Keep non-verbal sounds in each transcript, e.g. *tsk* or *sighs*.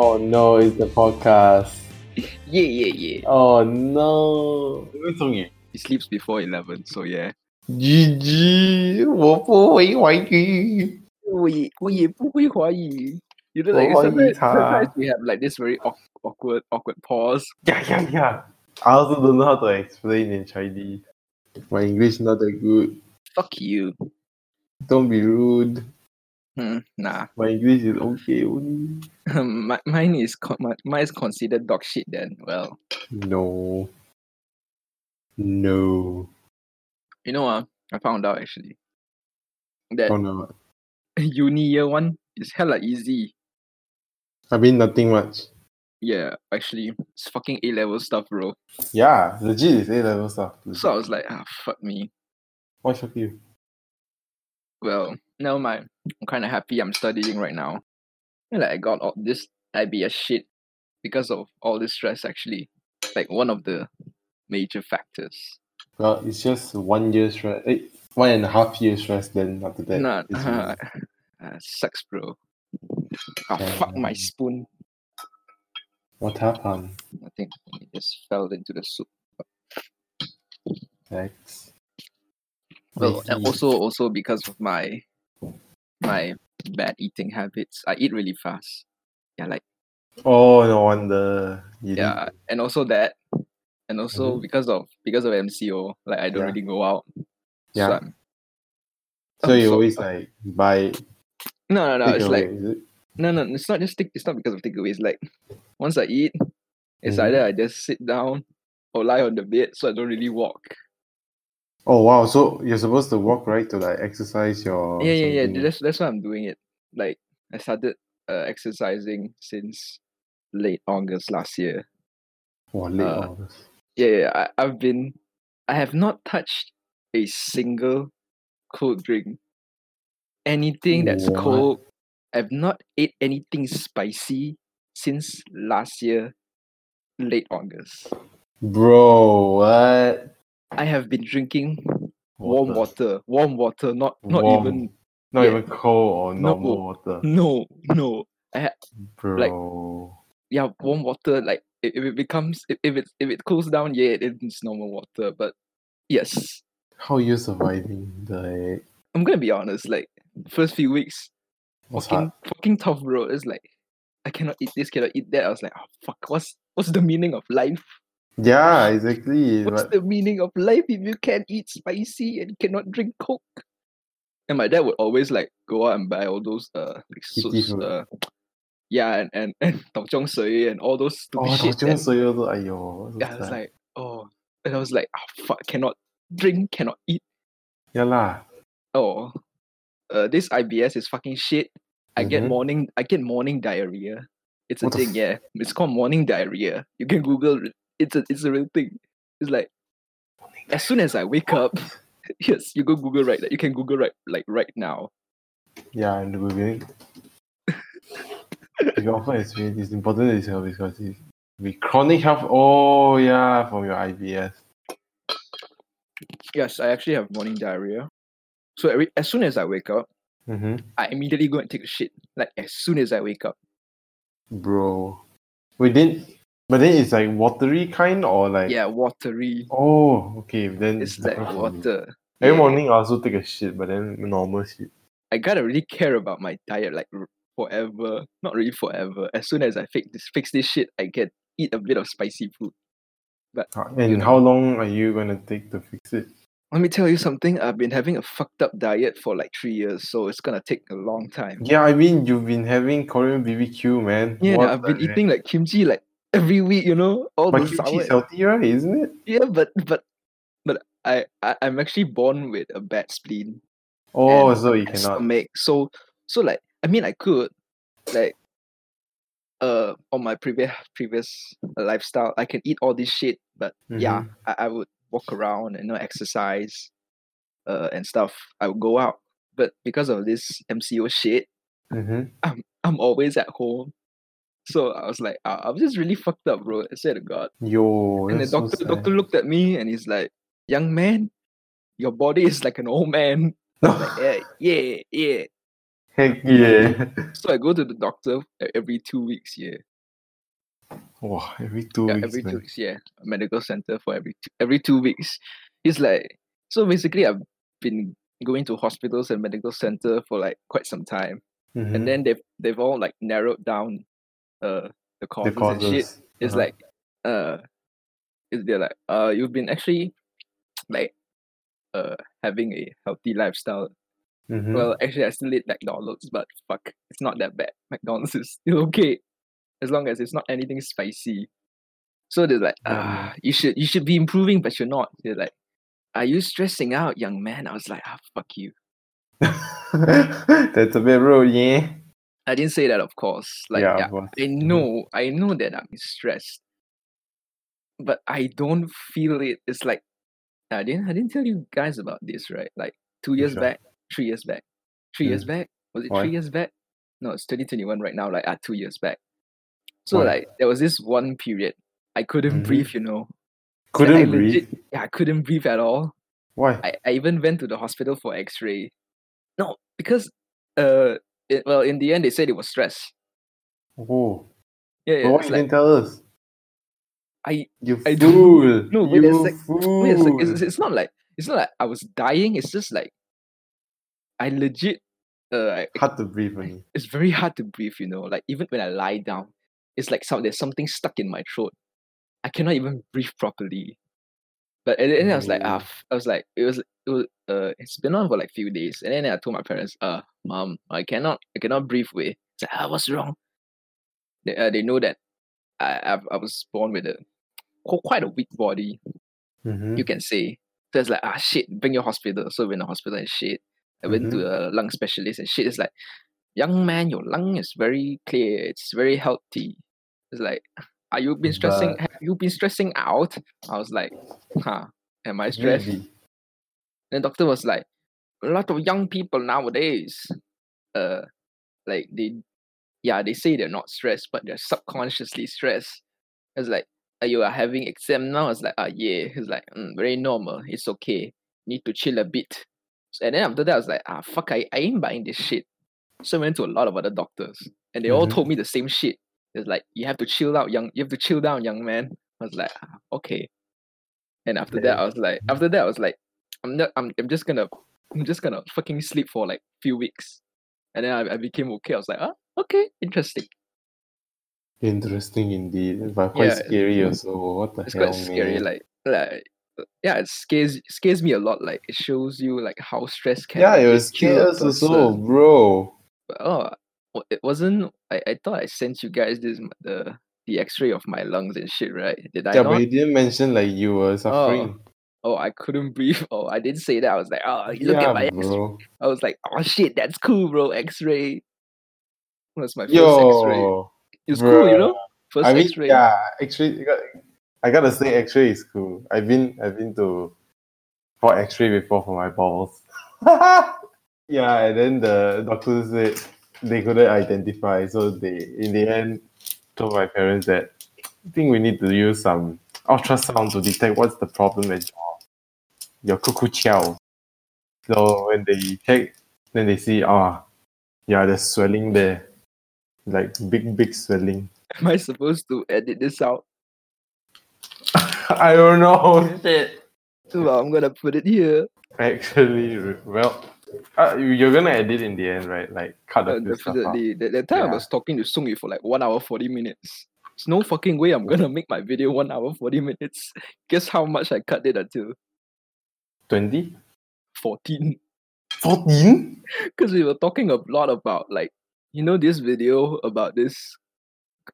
Oh no, it's the podcast. Yeah, yeah, yeah. Oh no. 为终于 He sleeps before 11, so yeah. GG，我不会怀疑。我也我也不会怀疑。You know, 我 like 怀疑 sometimes, 他。 sometimes we have like this very awk- awkward, awkward pause. Yeah, yeah, yeah. I also don't know how to explain in Chinese. My English not that good. Fuck you. Don't be rude. Hmm, nah. My English is okay only. *laughs* My, mine is con- my, mine is considered dog shit. Then, well, No. No. you know what? I found out actually that Oh no. *laughs* uni year one is hella easy. I mean nothing much. Yeah, actually, it's fucking A level stuff, bro. Yeah, legit is A level stuff. So I was like, ah, fuck me. Why shock you? Well, never mind. I'm kind of happy I'm studying right now. And like I got all this IBS shit because of all this stress. Actually, like one of the major factors. Well, it's just one year stress. Eh, one and a half year stress. Then after that, Nah, it's uh, *laughs* uh, sucks, bro. Ah, fuck my spoon. what happened? I think it just fell into the soup. X. Well, and also also because of my my bad eating habits, I eat really fast. Yeah, like Oh no wonder. You did- yeah, and also that, and also Mhm. because of because of MCO, like I don't Yeah. really go out. Yeah. So I'm, So I'm you so- always like buy no no no. It's like it? no no. It's not just take. It's not because of takeaways. Like once I eat, it's Mhm. either I just sit down or lie on the bed, so I don't really walk. Oh wow! So you're supposed to walk right to like exercise your. yeah yeah yeah. That's that's why I'm doing it. Like I started uh, exercising since late August last year. Oh, late uh, August. Yeah, yeah. I, I've been, I have not touched a single cold drink. Anything that's What? cold. I've not ate anything spicy since last year, late August. Bro, what? I have been drinking warm water, warm water, not not Warm. even Not yeah. even cold or No. normal water. no no. Bro. Like yeah, warm water. Like if, if it becomes if, if it if it cools down, yeah, it's normal water. But yes, How are you surviving the I'm gonna be honest. Like first few weeks, what's fucking hard? fucking tough, bro. It's like I cannot eat this, cannot eat that. I was like, oh fuck, what's what's the meaning of life? Yeah, exactly. What's But the meaning of life if you can't eat spicy and cannot drink coke? And my dad would always like go out and buy all those uh like uh yeah and and and *laughs* Tao Zhong Sui and all those stupid oh, shit. And- also, !aiyo! yeah, I was like, oh, and I was like, oh fuck, cannot drink, cannot eat. yeah lah. Oh, uh, this IBS is fucking shit. I get Mhm. morning, I get morning diarrhea. It's a What thing, f- yeah. It's called morning diarrhea. You can Google it. It's a, it's a real thing. It's like as soon as I wake up, *laughs* yes, you go Google right. You can Google right like right now. Yeah, in *laughs* the beginning. if you offer experience, it's important to yourself because it's with chronic health. Oh yeah, from your IBS. Yes, I actually have morning diarrhea. So every as soon as I wake up, Mm-hmm. I immediately go and take a shit. Like as soon as I wake up. Bro, wait then, but then it's like watery kind or like Yeah, watery. Oh, okay. Then It's like different for me. water. Every Yeah. morning I also take a shit, but then normal shit. I gotta really care about my diet like forever. Not really forever. As soon as I fix this fix this shit, I can eat a bit of spicy food. How- And how long are you gonna take to fix it? Let me tell you something. I've been having a fucked up diet for like three years, so it's gonna take a long time. Yeah, I mean you've been having Korean BBQ, man. Yeah, What I've been heck? eating like kimchi like every week. You know, all But the kimchi sour. is healthy, right? Isn't it? Yeah, but but but I, I I'm actually born with a bad spleen. Oh, so you cannot. stomach. So so like I mean I could like uh on my previous previous lifestyle I can eat all this shit, but yeah, Mm-hmm. I, I would walk around and you know exercise uh and stuff. I would go out. But because of this MCO shit, Mm-hmm. I'm I'm always at home. So I was like, I, I'm just really fucked up, bro. I swear to God. Yo, and the that's so doctor doctor looked at me and he's like, young man, your body is like an old man. Was like, yeah, *laughs* yeah, yeah. Heck yeah. So I go to the doctor every two weeks, yeah. Wow, every two Yeah, weeks, every two man. weeks. Yeah, a medical center for every two, every two weeks. It's like so basically I've been going to hospitals and medical center for like quite some time, Mhm. and then they've they've all like narrowed down uh the the causes, and shit. It's uh-huh. like uh, is they're like uh you've been actually *tsk* like uh having a healthy lifestyle. Mhm. Well, actually I still eat McDonald's, but fuck, it's not that bad. *laughs* McDonald's is still okay as long as it's not anything spicy. So they're like, ah, you should you should be improving, but you're not. They're like, are you stressing out, young man? I was like, ah, fuck you. *laughs* That's a bit rude, yeah. I didn't say that, of course. Like, yeah, yeah, course. I Mhm. know, I know that I'm stressed, but I don't feel it. It's like I didn't, I didn't tell you guys about this, right? Like two years Sure. back, three years back, three years Mm. back. Was it Why? three years back? No, it's 2021 right now. Like ah, two years back. So Why? like there was this one period I couldn't Mhm. breathe. You know, Couldn't legit, breathe. yeah, I couldn't breathe at all. Why? I, I even went to the hospital for X-ray. No, because uh, it, well, in the end they said it was stress. Oh, Yeah, yeah. why It's you like didn't tell us? I You I fool! no, you sec. fool! a sec. It's, it's not like it's not like I was dying. It's just like I legit uh, Hard to breathe it's very hard to breathe. You know, like even when I lie down, it's like some there's something stuck in my throat. I cannot even breathe properly. But and then I was like, ah, Mm. I was like, it was it was uh, it's been on for like few days, and then I told my parents, uh, mom, I cannot, I cannot breathe. Way, it's like, ah, what's wrong? They uh, they know that I I, I was born with a quite a weak body, Mhm. you can say. So it's like, ah, shit, bring your hospital. So we're in the hospital and shit. I went to a lung specialist and shit. It's like, young man, your lung is very clear. It's very healthy. It's like, are you been stressing? But- Have you been stressing out? I was like, huh, am I stressed? Really? Then doctor was like, a lot of young people nowadays, uh, like they, yeah, they say they're not stressed, but they're subconsciously stressed. It's like, are you are having exam now? It's like, ah, yeah. It's like, mm, very normal. It's okay. Need to chill a bit. So- And then after that, I was like, ah, fuck, I, I ain't buying this shit. So I went to a lot of other doctors, and they all Mhm. told me the same shit. It's like, you have to chill out, young. You have to chill down, young man. I was like, ah, okay. And after that, I was like, after that, I was like, I'm not. I'm. I'm just gonna. I'm just gonna fucking sleep for like few weeks, and then I, I became okay. I was like, ah, okay, interesting. Interesting indeed, but quite Yeah, scary also. What the It's hell, quite scary. man? Like, like, yeah, it scares scares me a lot. Like, it shows you like how stress can yeah, it was scares also, bro. But, oh, it wasn't. I, I thought I sent you guys this the the X-ray of my lungs and shit, right? Did I yeah, not? but you didn't mention like you were suffering. Oh, oh I couldn't breathe. *laughs* Oh, I didn't say that. I was like, oh, look yeah, at my X-ray. bro. I was like, oh shit, that's cool, bro. X-ray. That's my first X-ray. Yo, It's cool, you know. First I mean, X-ray. yeah, X-ray. got- I gotta say, X-ray is cool. I've been, I've been to for X-ray before for my balls. *laughs* yeah, and then the doctor said they couldn't identify, so they, in the end, told my parents that I think we need to use some ultrasound to detect what's the problem at your your cuckoo chow. So when they check, then they see, ah, yeah, there's swelling there, like big, big swelling. Am I supposed to edit this out? *laughs* I don't know. Shit. Well, I'm gonna put it here. Actually, well, uh, you- you're gonna edit in the end, right? Like cut a Uh, few stuff out. definitely. That, that time I was talking to Sung Yu for like one hour forty minutes. There's no fucking way I'm gonna make my video one hour forty minutes. *laughs* Guess how much I cut it until 20? fourteen. 14? Because *laughs* we were talking a lot about like you know this video about this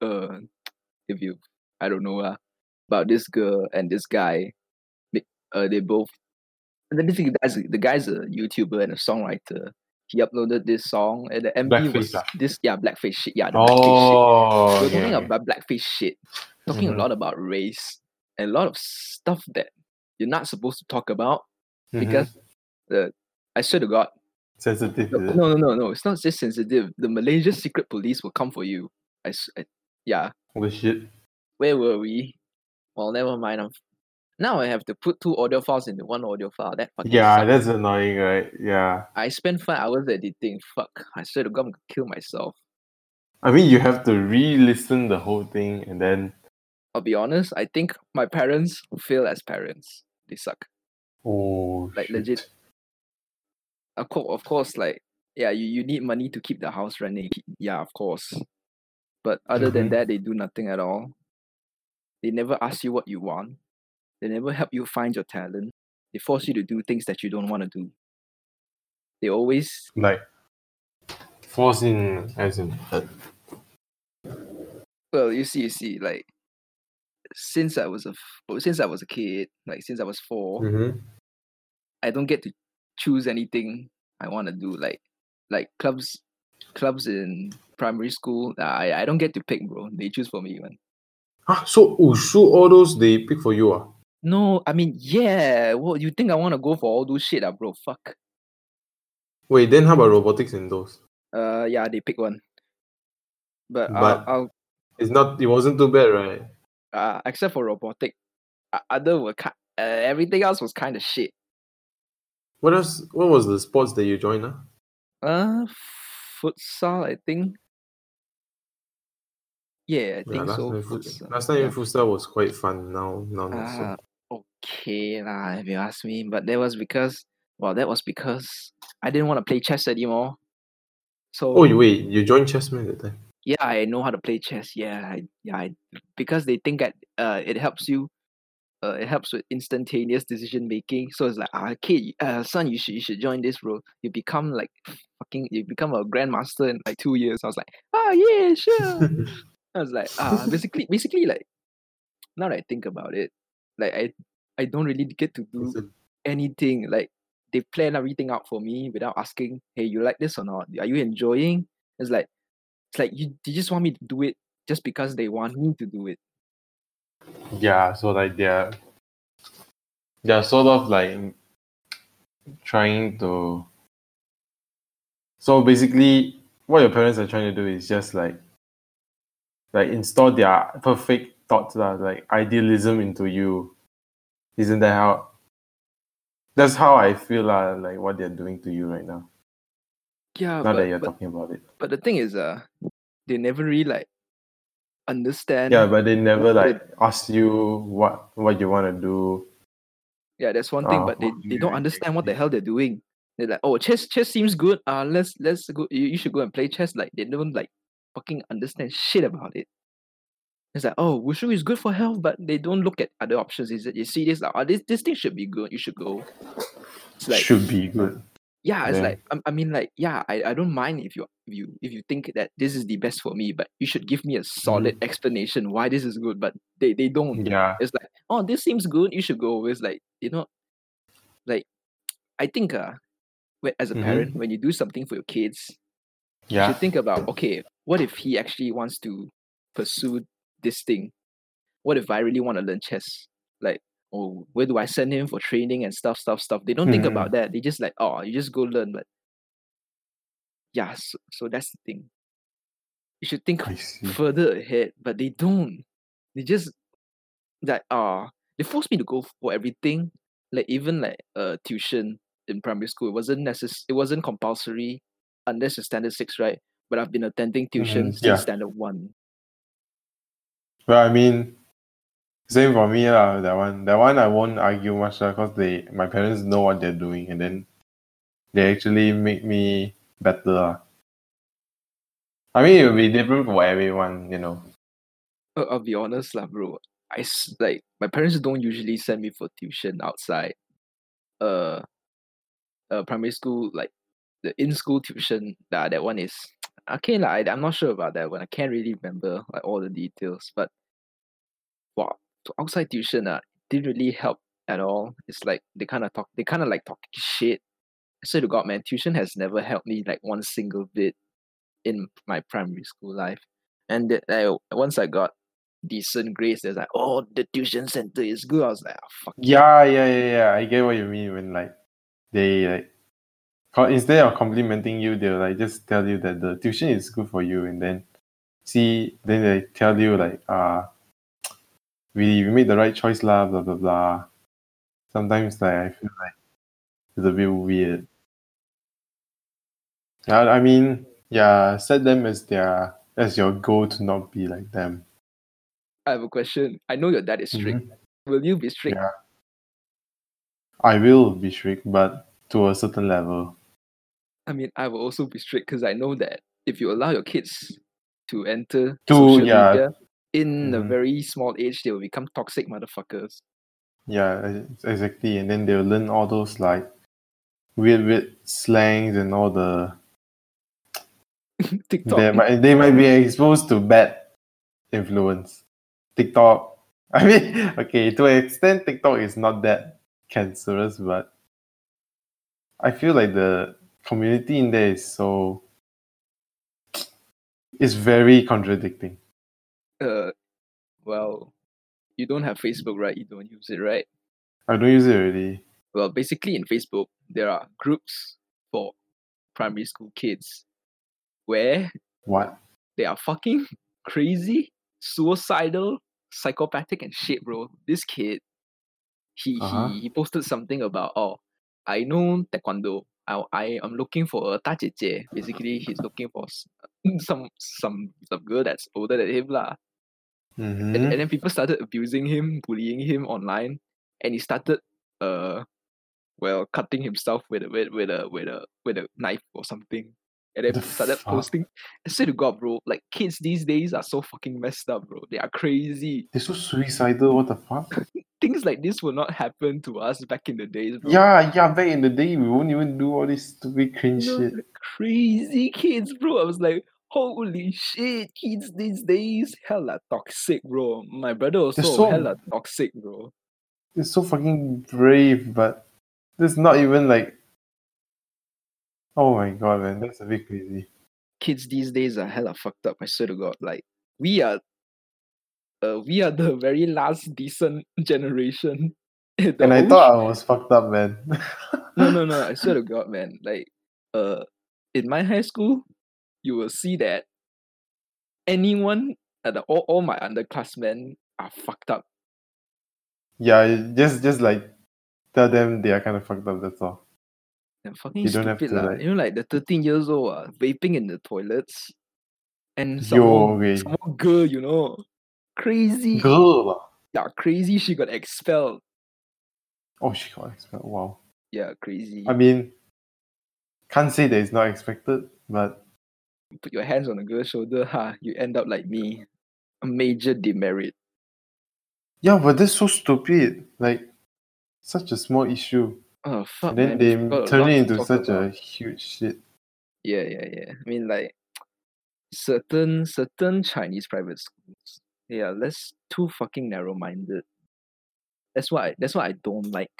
uh if you I don't know uh, about this girl and this guy. Uh they both and then basically the guy's the guy's a YouTuber and a songwriter. He uploaded this song and the MV Blackface was ah? this yeah blackface shit yeah the blackface shit. Oh, we're talking okay. about blackface shit, talking Mhm. a lot about race and a lot of stuff that you're not supposed to talk about Mhm. because the I swear to God, sensitive. no, no, no, no, it's not just sensitive. The Malaysia secret police will come for you. I, I- yeah. Holy shit. Where were we? Well, never mind. I'm, now I have to put two audio files into one audio file. That fucking Yeah, sucks. that's annoying, right? Yeah. I spent five hours editing. Fuck. I swear to God, I'm gonna kill myself. I mean, you have to re-listen the whole thing and then I'll be honest. I think my parents fail as parents. They suck. Oh, Like, shit. legit. Of course, of course, like yeah, you, you need money to keep the house running. Yeah, of course. But other than Mhm. that, they do nothing at all. They never ask you what you want. They never help you find your talent. They force you to do things that you don't want to do. They always Like, force in as in. uh, well, you see, you see, like since I was a since I was a kid, like since I was 4 mhm. I don't get to choose anything I want to do. Like like clubs clubs in primary school, I I don't get to pick, bro. They choose for me, man. Ah, so, oh, so all those they pick for you, ah? No, I mean, yeah. What you think I want to go for all those shit, ah, bro? Fuck. Wait, then how about robotics and those? Uh, yeah, they pick one. But, But- I'll, I'll It's not. It wasn't too bad, right? uh, except for robotic, uh, other were ki- uh, everything else was kind of shit. What else? What was the sports that you joined? Ah? Uh, futsal, I think. Yeah, I Yeah, think last so. time, futsal. last time yeah. futsal was quite fun. Now, now. Uh, okay lah, if you ask me. But that was because, well, that was because I didn't want to play chess anymore. So Oh, you wait. You joined chessman that time. yeah, I know how to play chess. Yeah, I, yeah, I, because they think that uh, it helps you. Uh, it helps with instantaneous decision making. So it's like, ah, kid, uh, son, you should you should join this, bro. You become like fucking, you become a grandmaster in like two years. I was like, ah, yeah, sure. *laughs* I was like, ah, basically, basically, like, now that I think about it, like I, I don't really get to do Awesome. anything. Like they plan everything out for me without asking, "Hey, you like this or not? Are you enjoying?" It's like, it's like you, they just want me to do it just because they want me to do it. yeah, so like they're they're sort of like trying to. So basically, what your parents are trying to do is just like like install their perfect thoughts, like idealism into you. Isn't that how? That's how I feel, lah, like what they're doing to you right now. Yeah, now but, that you're but, talking about it. but the thing is, uh, they never really like understand. Yeah, but they never like ask you what what you want to do. yeah, that's one thing. uh, but they, they don't understand what the hell they're doing. They're like, oh, chess chess seems good. Uh, let's let's go. You, you should go and play chess. Like they don't like fucking understand shit about it. It's like, oh, wushu is good for health, but they don't look at other options. Is it you see this? Like, oh, this this thing should be good. You should go. It's like Should be good. yeah, it's Yeah. like I, I mean like yeah, I, I don't mind if you if you if you think that this is the best for me, but you should give me a solid explanation why this is good. But they they don't. Yeah. It's like oh this seems good, you should go. It's like you know, like I think uh, as a Mhm. parent when you do something for your kids, you Yeah. should think about okay, what if he actually wants to pursue this thing? What if I really want to learn chess? Like, oh, where do I send him for training and stuff, stuff, stuff? They don't think Mhm. about that. They just like, oh, you just go learn. But yeah, so, so that's the thing. You should think further ahead, but they don't. They just like ah, they force me to go for everything. Like even like uh tuition in primary school, it wasn't necess- it wasn't compulsory unless you're standard six, right? But I've been attending tuition Mhm, since yeah. standard one. Well, I mean, same for me lah. That one, that one, I won't argue much lah, cause they, my parents know what they're doing, and then they actually make me better lah. I mean, it will be different for everyone, you know. I'll be honest, lah, bro. I like my parents don't usually send me for tuition outside. Uh, uh, primary school like the in-school tuition. That that one is okay, lah. I, I'm not sure about that one. I can't really remember like all the details, but wow, outside tuition, uh, didn't really help at all. It's like they kind of talk, they kind of like talk shit. I swear to God, man, tuition has never helped me like one single bit in my primary school life. And that, I, once I got decent grades, there's like, oh, the tuition center is good. I was like, oh, fuck. Yeah, yeah, yeah, yeah. I get what you mean when like they like instead of complimenting you, they'll like just tell you that the tuition is good for you, and then see, then they tell you like, uh we, we made the right choice, lah, blah blah blah. Sometimes like I feel like it's a bit weird. Yeah, I mean, yeah, set them as their as your goal to not be like them. I have a question. I know your dad is strict. Mhm. Will you be strict? Yeah. I will be strict, but to a certain level. I mean, I will also be strict because I know that if you allow your kids to enter To- social yeah. media in a Mhm. very small age, they will become toxic motherfuckers. Yeah, exactly. And then they'll learn all those like weird, weird slangs and all the. *laughs* TikTok. They might they might be exposed to bad influence. TikTok. *laughs* I mean, okay, to an extent, TikTok is not that cancerous, but I feel like the community in there is so. It's very contradicting. Uh, well, you don't have Facebook, right? You don't use it, right? I don't use it already. Well, basically, in Facebook, there are groups for primary school kids where What? they are fucking *laughs* crazy, suicidal, psychopathic, and shit, bro. This kid, he Uh-huh. he, he posted something about oh, I know taekwondo. I I am looking for a 大姐姐. Basically, he's looking for s- *laughs* some some some girl that's older than him lah. Mm-hmm. And, and then people started abusing him, bullying him online, and he started uh well cutting himself with a with, with a with a with a knife or something. And then The started fuck? posting. I swear to God, bro, like kids these days are so fucking messed up, bro. They are crazy. They're so suicidal. What the fuck? *laughs* Things like this will not happen to us back in the days, bro. Yeah, yeah. Back in the day, we won't even do all this stupid cringe You know, shit. crazy kids, bro. I was like, holy shit, kids these days, hella toxic, bro. My brother also so- hella toxic, bro. It's so fucking brave, but it's not even like. Oh my god, man, that's a bit crazy. kids these days are hella fucked up. I swear to God. Like we are, uh, we are the very last decent *laughs* generation. *laughs* And I thought I was fucked up, man. no, no, no. I *laughs* swear to God, man. Like, uh, in my high school, you will see that anyone, uh, the, all, all my underclassmen are fucked up. yeah, just just like tell them they are kind of fucked up. That's all. They're fucking You don't have stupid, to, like- You know, like the 13 years old, uh, vaping in the toilets. And some Yo, okay. some girl, you know. Crazy. Girl. ah. Yeah, crazy. She got expelled. Oh, she got expelled. Wow. Yeah, crazy. I mean, can't say that it's not expected, but put your hands on a girl's shoulder, ha, you end up like me. A major demerit. yeah, but that's so stupid. Like, such a small issue. Oh fuck, And then man. they we've got a turn it into such about. a huge shit. Yeah, yeah, yeah. I mean like certain certain Chinese private schools. Yeah, that's too fucking narrow minded. That's why that's what I don't like.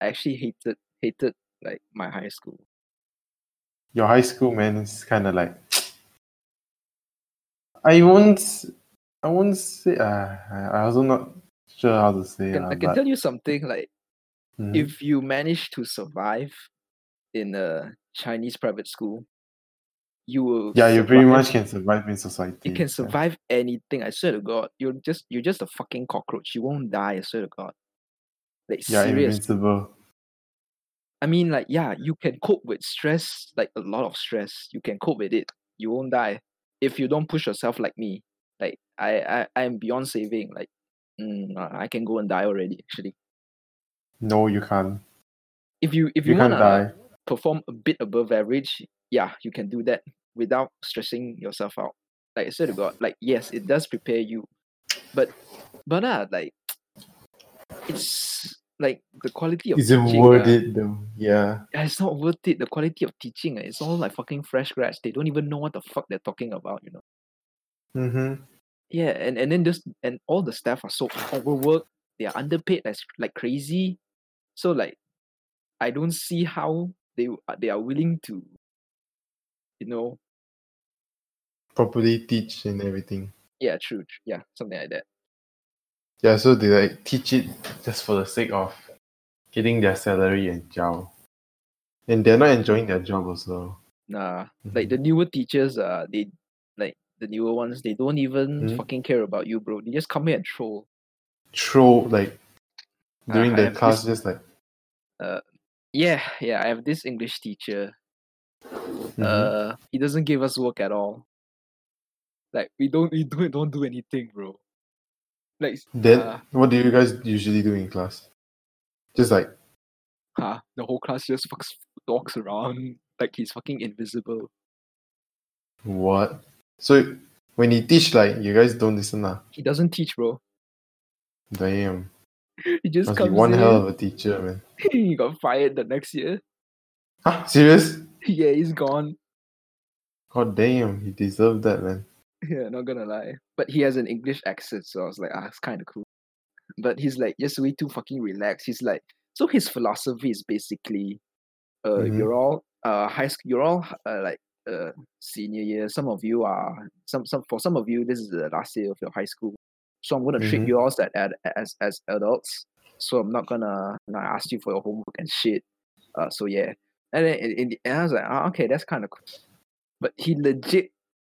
I actually hated hated like my high school. Your high school, man, is kind of like. I won't. I won't say. Uh, I also not sure how to say. I can, lah, I can but, tell you something like Mhm. if you manage to survive in a Chinese private school, you will yeah, you pretty much can survive in society. You can yeah. survive anything. I swear to God, you're just you're just a fucking cockroach. You won't die. I swear to God. Like Yeah, serious. invincible. I mean, like yeah, you can cope with stress, like a lot of stress. You can cope with it. You won't die if you don't push yourself like me. Like I I I am beyond saving. Like mm, I can go and die already. Actually, No, you can't. if you if You, you, can't wanna die. perform a bit above average, yeah, you can do that without stressing yourself out. Like I swear to God, *sighs* like yes, it does prepare you, but but uh, like it's like the quality of Is it teaching, worth ah, it though? Yeah. it's not worth it. The quality of teaching, ah, it's all like fucking fresh grads. They don't even know what the fuck they're talking about, you know. Mm-hmm. Yeah, and and then just and all the staff are so overworked. They are underpaid like like crazy. So like, I don't see how they uh, they are willing to, you know, Properly teach and everything. yeah, true, tr- yeah, something like that. Yeah, so they like teach it just for the sake of getting their salary and job. And they're not enjoying their job also. Nah, like Mhm. the newer teachers, uh, they like the newer ones. They don't even Mhm. fucking care about you, bro. They just come here and troll. Troll like during I the class this- just like uh Yeah, yeah. I have this English teacher. mhm. Uh, he doesn't give us work at all. Like we don't, we don't, *laughs* don't do anything, bro. Like Then uh, what do you guys usually do in class? Just like huh, the whole class just fucks, walks around like he's fucking invisible. what? So when he teach, like you guys don't listen lah. He doesn't teach, bro. Damn, *laughs* He just must be comes one in. hell of a teacher, man. *laughs* he got fired the next year. Huh? Serious? yeah, he's gone. God damn, he deserved that, man. Yeah, not gonna lie. But he has an English accent, so I was like, ah, it's kind of cool. But he's like just way too fucking relaxed. He's like, so his philosophy is basically, uh, Mhm. you're all uh high school, you're all uh, like uh senior year. Some of you are some some for some of you this is the last year of your high school. So I'm gonna treat Mhm. you all as as as adults. So I'm not gonna not ask you for your homework and shit. Uh, so yeah. And then in, in the end, I was like, ah, okay, that's kind of cool. But he legit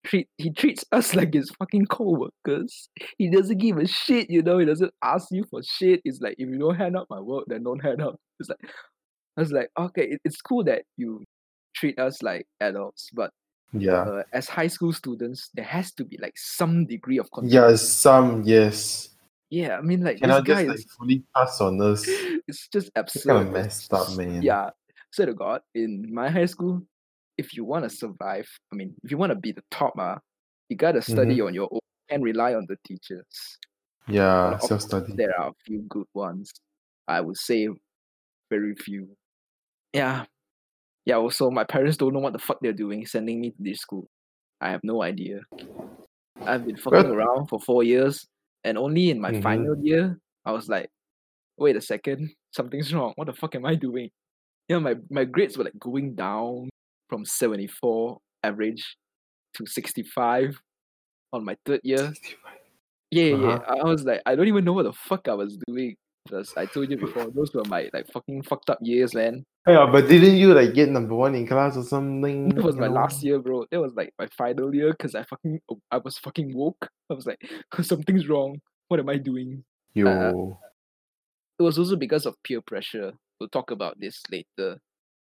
treat he treats us *laughs* like his fucking co-workers. He doesn't give a shit, you know. He doesn't ask you for shit. It's like if you don't hand up my work, then don't hand up. It's like I was like, okay, it, it's cool that you treat us like adults, but Yeah. uh, as high school students, there has to be like some degree of control. Yeah, some yes. Yeah, I mean, like this guy just like is fully pass on us. *laughs* it's just It's kind of messed up, man. Yeah. Swear to God, in my high school, if you want to survive, I mean, if you want to be the top, uh, you gotta study Mm-hmm. on your own and rely on the teachers. Yeah, self study. There are a few good ones. I would say very few. Yeah. Yeah, also my parents don't know what the fuck they're doing sending me to this school. I have no idea. I've been fucking around for four years and only in my Mhm. final year, I was like, wait a second, something's wrong. What the fuck am I doing? You know, my, my grades were like going down from 74 average to 65 on my third year. Yeah, yeah, yeah. Uh-huh. I I was like, I don't even know what the fuck I was doing. Because I told you before, *laughs* those were my like fucking fucked up years, man. Yeah, but didn't you like get number one in class or something? That was my know? last year, bro. That was like my final year because I fucking I was fucking woke. I was like, *laughs* something's wrong. What am I doing? Yo. It was also because of peer pressure. We'll talk about this later.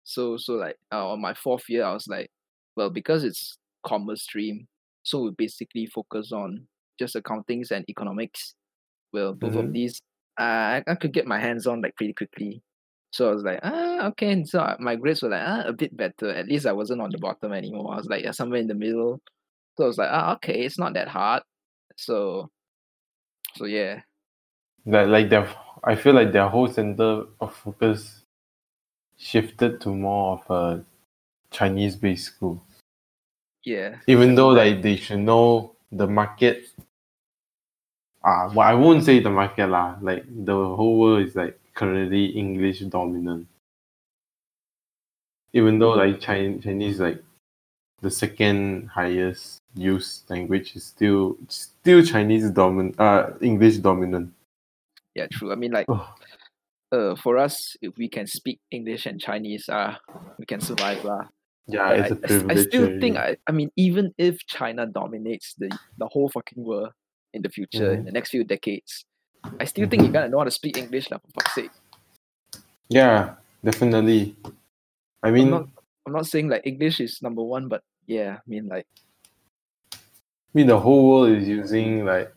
So so like uh, on my fourth year, I was like, well, because it's commerce stream, so we basically focus on just accountings and economics. Well, both of Mhm. these, uh, I I could get my hands on like pretty quickly. So I was like, ah, okay. And so my grades were like, ah, a bit better. At least I wasn't on the bottom anymore. I was like, yeah, somewhere in the middle. So I was like, ah, okay, it's not that hard. So, so yeah, That like their I feel like their whole center of focus shifted to more of a Chinese based school. yeah, Even though like they should know the market. Ah, well I won't say the market lah. Like the whole world is like currently English dominant. Even though like Chinese Chinese like the second highest used language is still still Chinese dominant uh English dominant. yeah, true. I mean, like. Uh, for us, if we can speak English and Chinese, uh, we can survive, lah. Yeah, I, it's I- a I privilege. I still think already. I, I mean even if China dominates the the whole fucking world in the future in Mhm. the next few decades, I still think you gotta know how to speak English lah for fuck's sake. Yeah, definitely. I I'm mean, not I'm not saying like English is number one, but yeah, I mean like I mean the whole world is using like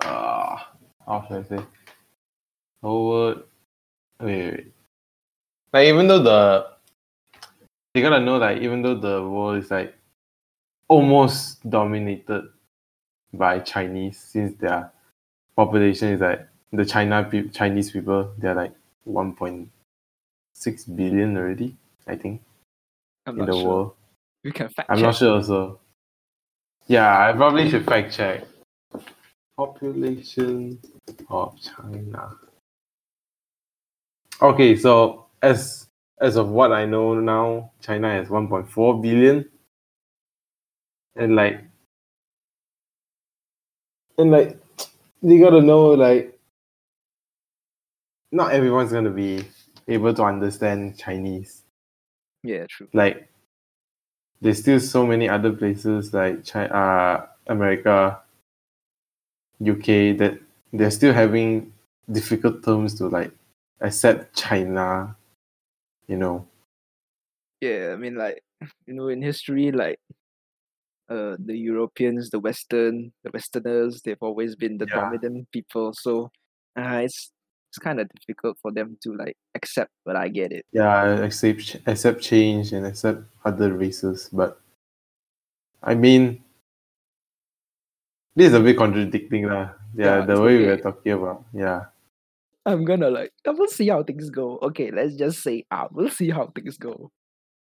uh how should I say? The whole world wait. Like even though the you gotta know that even though the world is like almost dominated by Chinese since their population is like the China pe- Chinese people they're like one point six billion already, I think, I'm in the sure. world. We can fact I'm check. not sure also. Yeah, I probably should fact check. Population of China. Okay, so as as of what I know now, China has 1.4 billion. And like and like you gotta know like not everyone's gonna be able to understand Chinese Yeah, true. like there's still so many other places like China, uh, America, UK that they're still having difficult terms to like accept China, you know. Yeah, I mean like *laughs* you know in history like uh the Europeans, the Western, the Westerners, they've always been the Yeah. dominant people. So uh, it's it's kind of difficult for them to like accept, but I get it. Yeah, accept accept change and accept other races, but I mean, this is a bit contradicting, lah. Yeah, Yeah, the way we okay. were talking about. Yeah, I'm gonna like I will see how things go. Okay, let's just say ah, we'll see how things go.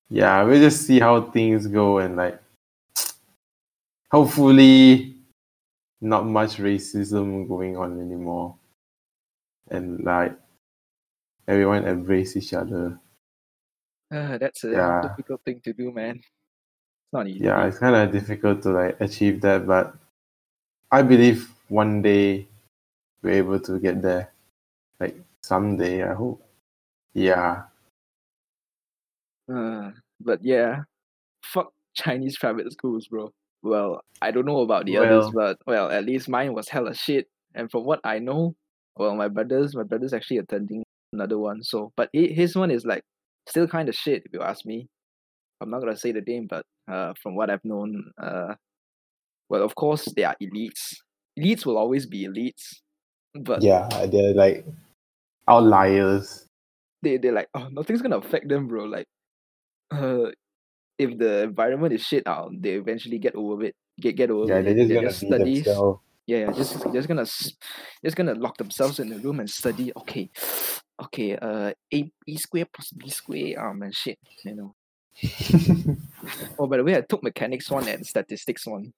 yeah, we'll just see how things go and like, *tsk* hopefully, not much racism going on anymore, and like, everyone embrace each other. Uh, that's a Yeah. difficult thing to do, man. It's not easy. yeah it's kind of difficult to like achieve that but i believe one day we're able to get there like someday i hope yeah Uh, but yeah, fuck Chinese private schools, bro. Well, I don't know about the others, but well, at least mine was hella shit. And from what I know, well, my brothers, my brother's actually attending another one. So, but hi- his one is like still kind of shit, if you ask me. I'm not gonna say the name, but uh, from what I've known, uh, well, of course they are elites. Elites will always be elites, but yeah they're like outliers they they're like, oh, nothing's gonna affect them, bro. Like, uh, if the environment is shit out, they eventually get over it. Get get over yeah it. they're just They gonna just themselves Yeah, yeah, just just gonna just gonna lock themselves in the room and study. Okay, *sighs* okay. Uh, a b square plus b square. Um, and shit. You know. *laughs* Oh, by the way, I took mechanics one and statistics one.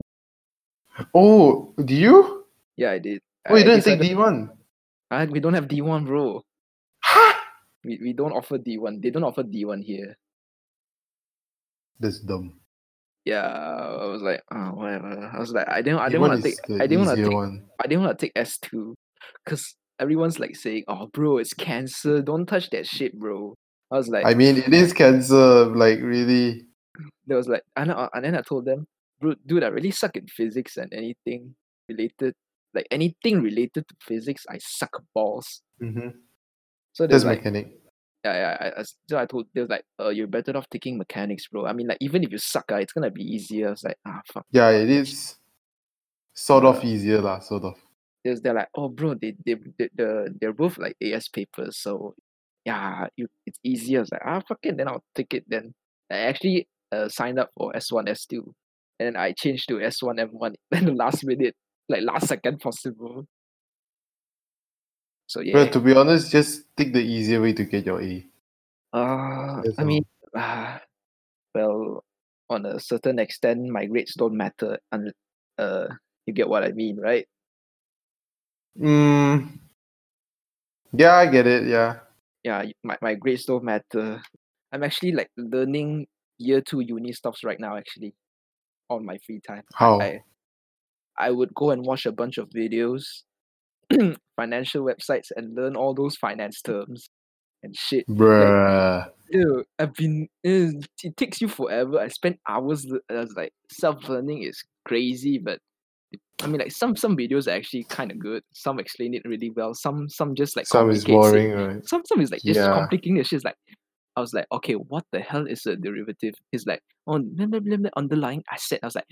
oh do you Yeah, I did. oh you I didn't take d1 Ah, we don't have D one, bro. ha We we don't offer D one. They don't offer D one here. that's dumb Yeah, I was like, oh, whatever. I was like, I didn't, I didn't want to take, I didn't want to take, one I didn't want to take S two, cause everyone's like saying, oh, bro, it's cancer. Don't touch that shit, bro. I was like, i mean it is cancer like really there was like, and, I, and then I told them, bro, dude, I really suck in physics and anything related, like anything related to physics, I suck balls. mm-hmm. So there's like, mechanic yeah, yeah. I, I, so I told, they was like, uh, you're better off taking mechanics, bro. I mean, like, even if you suck, uh, it's gonna be easier. I was like, ah, fuck. yeah it is sort of Uh, easier lah sort of There's, they're like, oh, bro, they, they, they, the, they're both like AS papers, so yeah, you, it's easier. I was like, ah, fuck it, then I'll take it. Then I actually uh, signed up for S1, S2, and I changed to S1, M1 *laughs* in the last minute, like last second possible. So yeah, But to be honest, just take the easier way to get your A. uh, That's I mean, uh, well, on a certain extent, my grades don't matter. And uh, you get what I mean, right? Mm, yeah, I get it. Yeah. yeah, my, my grades don't matter. I'm actually like learning year two uni stuffs right now actually on my free time. How? I I would go and watch a bunch of videos, *clears throat* financial websites and learn all those finance terms and shit. Bruh. Ew, I've been eh, it takes you forever. I spent hours I was like self learning is crazy, but I mean like some some videos are actually kind of good. Some explain it really well. Some some just like Some is boring, right? some some is like just Yeah. complicating the shit. Like I was like, okay, what the hell is a derivative? He's like, oh, blah, blah, blah, blah, underlying asset. I was like,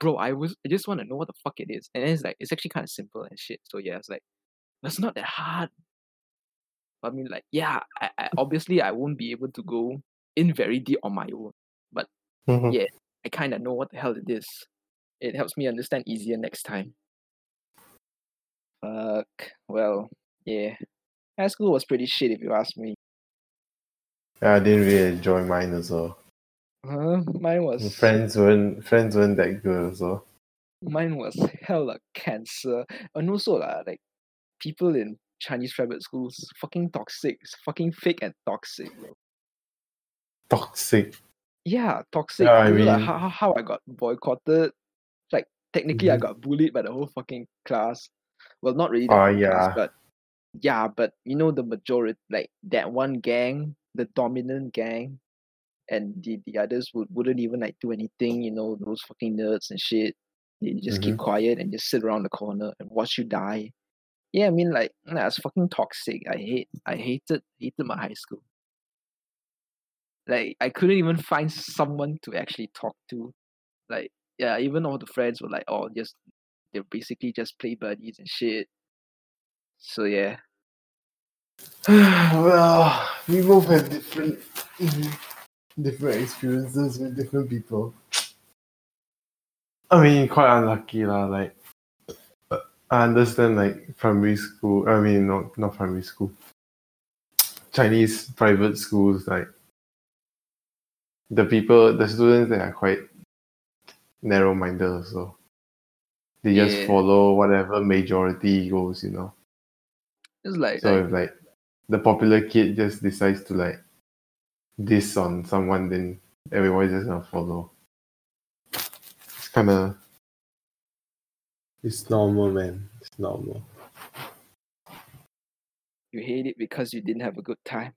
bro, I was I just want to know what the fuck it is. And it's like it's actually kind of simple and shit. So yeah, it's like it's not that hard. But I mean, like, yeah, I, I obviously I won't be able to go in very deep on my own. Mhm. Yeah. I kind of know what the hell it is. It helps me understand easier next time. Fuck. Well, yeah. High school was pretty shit if you ask me. Yeah, I didn't really enjoy mine also. Huh? Mine was Friends weren't friends weren't that good so. mine was hella cancer. And also like people in Chinese private schools fucking toxic. It's fucking fake and toxic, bro. Toxic. Yeah, toxic. Yeah, I know, like how, how I got boycotted. Like technically I Mhm. got bullied by the whole fucking class. Well not really the Ah, whole class, yeah. but yeah, but you know the majority like that one gang, the dominant gang, and the, the others would wouldn't even like do anything, you know, those fucking nerds and shit. They just keep Mhm. quiet and just sit around the corner and watch you die. Yeah, I mean like nah, it's fucking toxic. I hate I hated hated my high school. Like I couldn't even find someone to actually talk to. Like yeah, even all the friends were like, oh, just they're basically just play buddies and shit. So yeah, *sighs* well, we both have different different experiences with different people. I mean, quite unlucky lah. Like, I understand like primary school. I mean, not not primary school. Chinese private schools, like the people, the students, they are quite narrow-minded. So they just Yeah. follow whatever majority goes. You know. it's like, So like if like the popular kid just decides to like diss on someone, then everyone's just gonna follow. It's kind of it's normal, man. It's normal. you hate it because you didn't have a good time.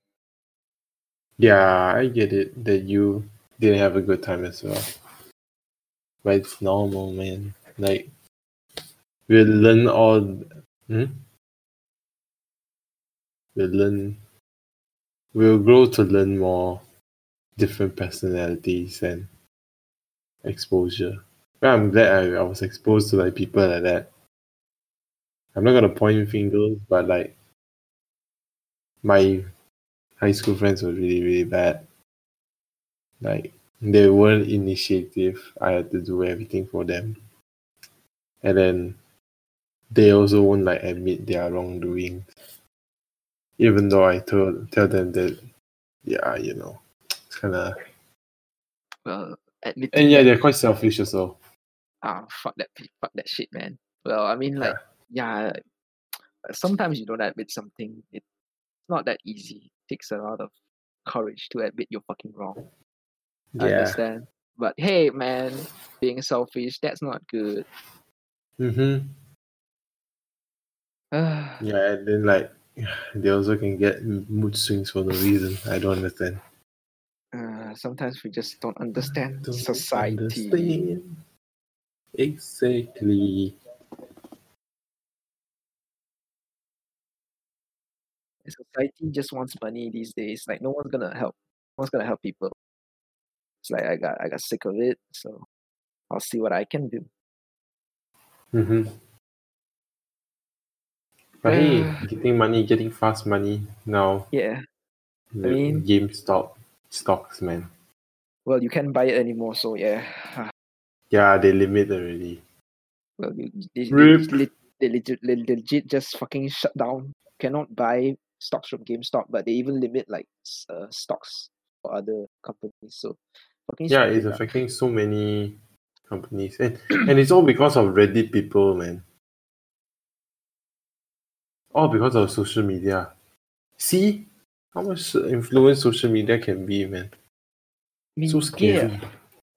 Yeah, I get it that you didn't have a good time as well, but it's normal, man. Like we learn all. Hmm? We learn. We'll grow to learn more different personalities and exposure. Well, I'm glad I, I was exposed to like people like that. I'm not gonna point fingers, but like my high school friends were really really bad. Like they weren't initiative. I had to do everything for them, and then they also won't like admit their wrongdoing, even though I told tell them that, yeah, you know, it's kind of Well, admitting and yeah, they're quite selfish also. ah fuck that fuck that shit, man. Well, I mean like yeah, sometimes you don't admit something. It's not that easy. It takes a lot of courage to admit you're fucking wrong. I Yeah. understand. But hey man, being selfish, that's not good. Mm-hmm. *sighs* Yeah, and then like they also can get mood swings for no reason. I don't understand. sometimes we just don't understand Don't society. understand. Exactly. Society just wants money these days. Like no one's gonna help. No one's gonna help people. It's like I got I got sick of it, so I'll see what I can do. Mm-hmm. But hey, *sighs* getting money, getting fast money now. Yeah. the mean- GameStop stocks, man. Well, you can't buy it anymore, so yeah. Yeah, they limit already. Well, they, they, Rip. lit- they, legit, they legit just fucking shut down. Cannot buy stocks from GameStop, but they even limit like uh, stocks for other companies. So fucking Yeah, it's affecting so many companies, and *clears throat* and it's all because of Reddit people, man. All because of social media. See how much influence social media can be, man. I mean, So scary. Yeah, I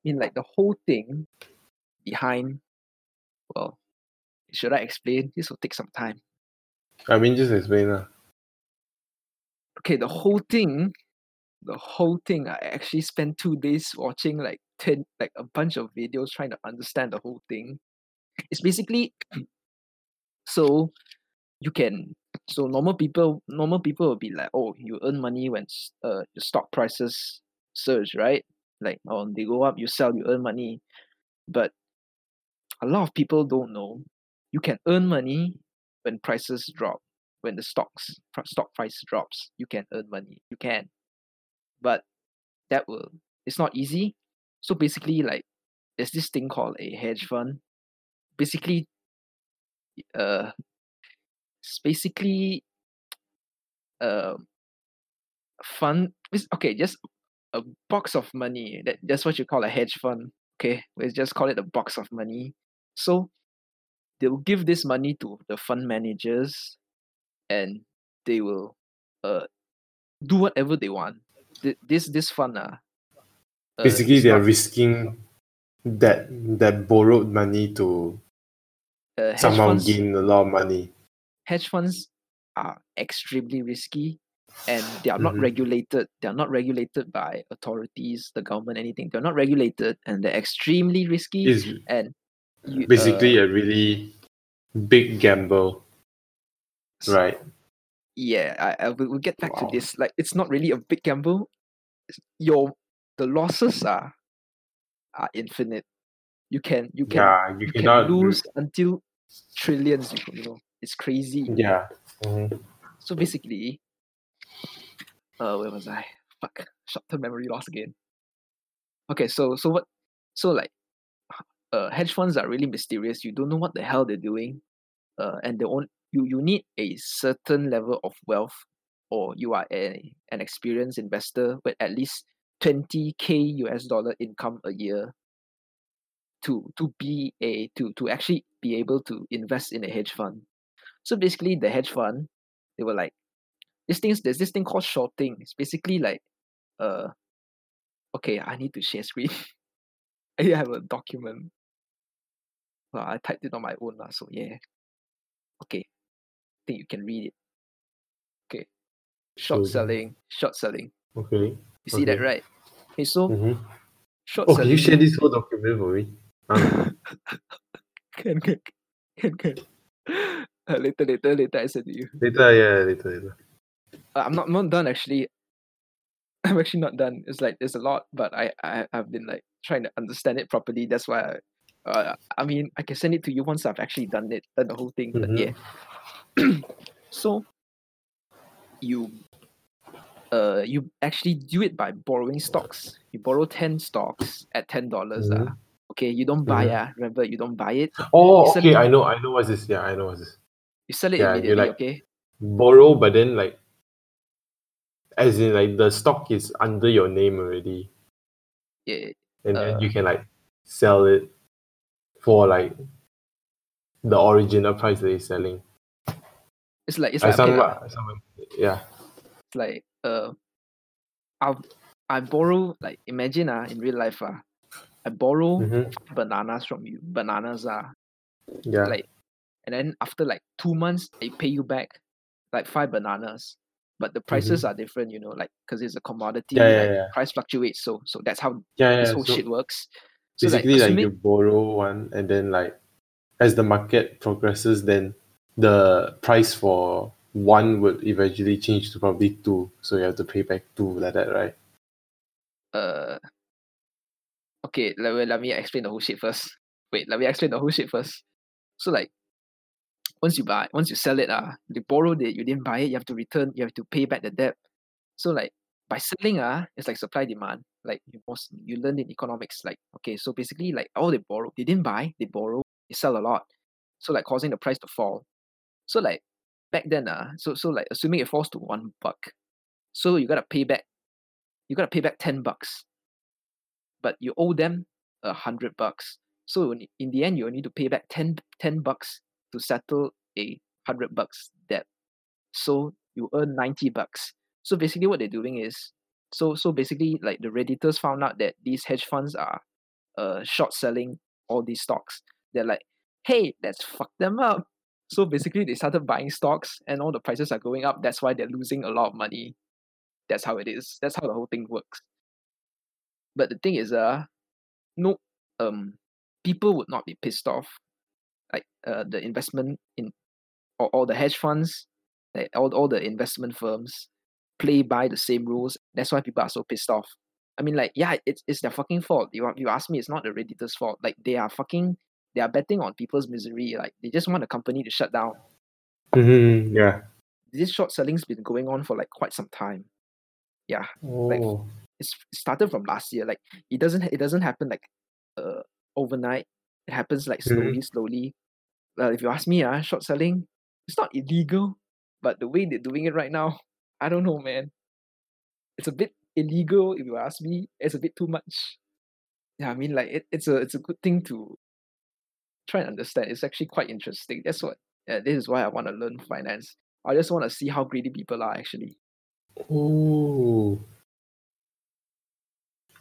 mean, like the whole thing behind. Well, should I explain? This will take some time. I mean, just explain lah. okay, the whole thing, the whole thing, I actually spent two days watching like ten, like a bunch of videos trying to understand the whole thing. It's basically *clears throat* so you can so normal people normal people will be like, oh, you earn money when uh stock prices surge, right? Like oh they go up, you sell, you earn money. But a lot of people don't know you can earn money when prices drop when the stocks stock price drops you can earn money you can but that will it's not easy so basically like there's this thing called a hedge fund basically uh it's basically uh fund it's, okay just a box of money that that's what you call a hedge fund okay let's just call it a box of money so they'll give this money to the fund managers and they will uh do whatever they want. Th- This this fund uh, uh, Basically, they are not- risking that that borrowed money to uh, somehow funds, gain a lot of money. Hedge funds are extremely risky and they are not Mhm. regulated they are not regulated by authorities the government anything they're not regulated and they're extremely risky It's and you, basically uh, a really big gamble, s- right? yeah I, I will we'll get back Wow. to this like it's not really a big gamble your the losses are are infinite You can you can yeah, you you can lose until trillions. You know, it's crazy. Yeah. mhm. So basically, uh, where was I? Fuck, short-term memory loss again. Okay, so so what? So like, uh, hedge funds are really mysterious. You don't know what the hell they're doing. Uh, and they own you you need a certain level of wealth, or you are a an experienced investor with at least twenty k US dollar income a year. To to be a to to actually be able to invest in a hedge fund. So basically, the hedge fund, they were like, this thing's there's this thing called shorting. It's basically like, uh, okay, I need to share screen. *laughs* I have a document. Well, I typed it on my own lah, so yeah. Okay, I think you can read it. Okay, short selling, short selling. Okay. You see that right? Okay, so Mm-hmm. short Oh, can you share this whole document for me? Um, *laughs* Can can can can. Uh, *laughs* later, later, later. I send to you. later, yeah, later, later. Uh, I'm not I'm not done actually. *laughs* I'm actually not done. It's like there's a lot, but I I I've been like trying to understand it properly. That's why. I, uh, I mean, I can send it to you once I've actually done it, done the whole thing. But Mhm. yeah. *clears throat* so you uh you actually do it by borrowing stocks. You borrow ten stocks at ten dollars. Mhm. Uh, okay, you don't buy. Mhm. Uh, remember, you don't buy it. Oh, It's okay, I know, I know what's this. Yeah, I know what's this. You sell it Yeah, immediately. like- okay. Borrow, but then like, as in like the stock is under your name already, Yeah. and then Uh. you can like sell it for like the original price that you're selling. It's like it's I like okay, I somewhat, yeah. it's like uh I'll I borrow like imagine uh in real life uh, I borrow Mhm. bananas from you. Bananas uh Yeah. like and then after like two months they pay you back like five bananas. But the prices are different, you know, like because it's a commodity, Mm-hmm. Yeah, yeah, like yeah. price fluctuates. So so that's how yeah, yeah. this whole so shit works. So like, basically, like, assuming, you borrow one, and then like as the market progresses, then the price for one would eventually change to probably two. So you have to pay back two like that, right? uh okay let, let me explain the whole shit first wait let me explain the whole shit first so like once you buy once you sell it ah you borrowed it you didn't buy it you have to return you have to pay back the debt. So like by selling ah it's like supply demand. Like you most you learn in economics like okay so basically like all they borrow they didn't buy they borrow they sell a lot. So like causing the price to fall. So like back then ah so so like assuming it falls to one buck so you gotta pay back you gotta pay back 10 bucks. But you owe them a hundred bucks. So in, the end you need to pay back 10, 10 bucks to settle a hundred bucks debt. So you earn 90 bucks. So basically what they're doing is so so basically like the redditors found out that these hedge funds are uh short selling all these stocks. They're like hey let's fuck them up. So basically they started buying stocks and all the prices are going up. That's why they're losing a lot of money. That's how it is. That's how the whole thing works. But the thing is uh no um people would not be pissed off like uh the investment in or, or the hedge funds like all, all the investment firms play by the same rules that's why people are so pissed off i mean like yeah it's, it's their fucking fault you, you ask me it's not the redditors fault like they are fucking they are betting on people's misery like they just want the company to shut down Mm-hmm. Yeah. this short selling's been going on for like quite some time yeah Oh. it's it started from last year. Like it doesn't it doesn't happen like uh overnight. It happens like Mhm. slowly, slowly. Uh, if you ask me, ah, short selling, it's not illegal, but the way they're doing it right now, *laughs* I don't know, man. It's a bit illegal if you ask me. It's a bit too much. Yeah, I mean, like it, it's a it's a good thing to try and understand. It's actually quite interesting. That's what. Uh, this is why I want to learn finance. I just want to see how greedy people are actually. Oh.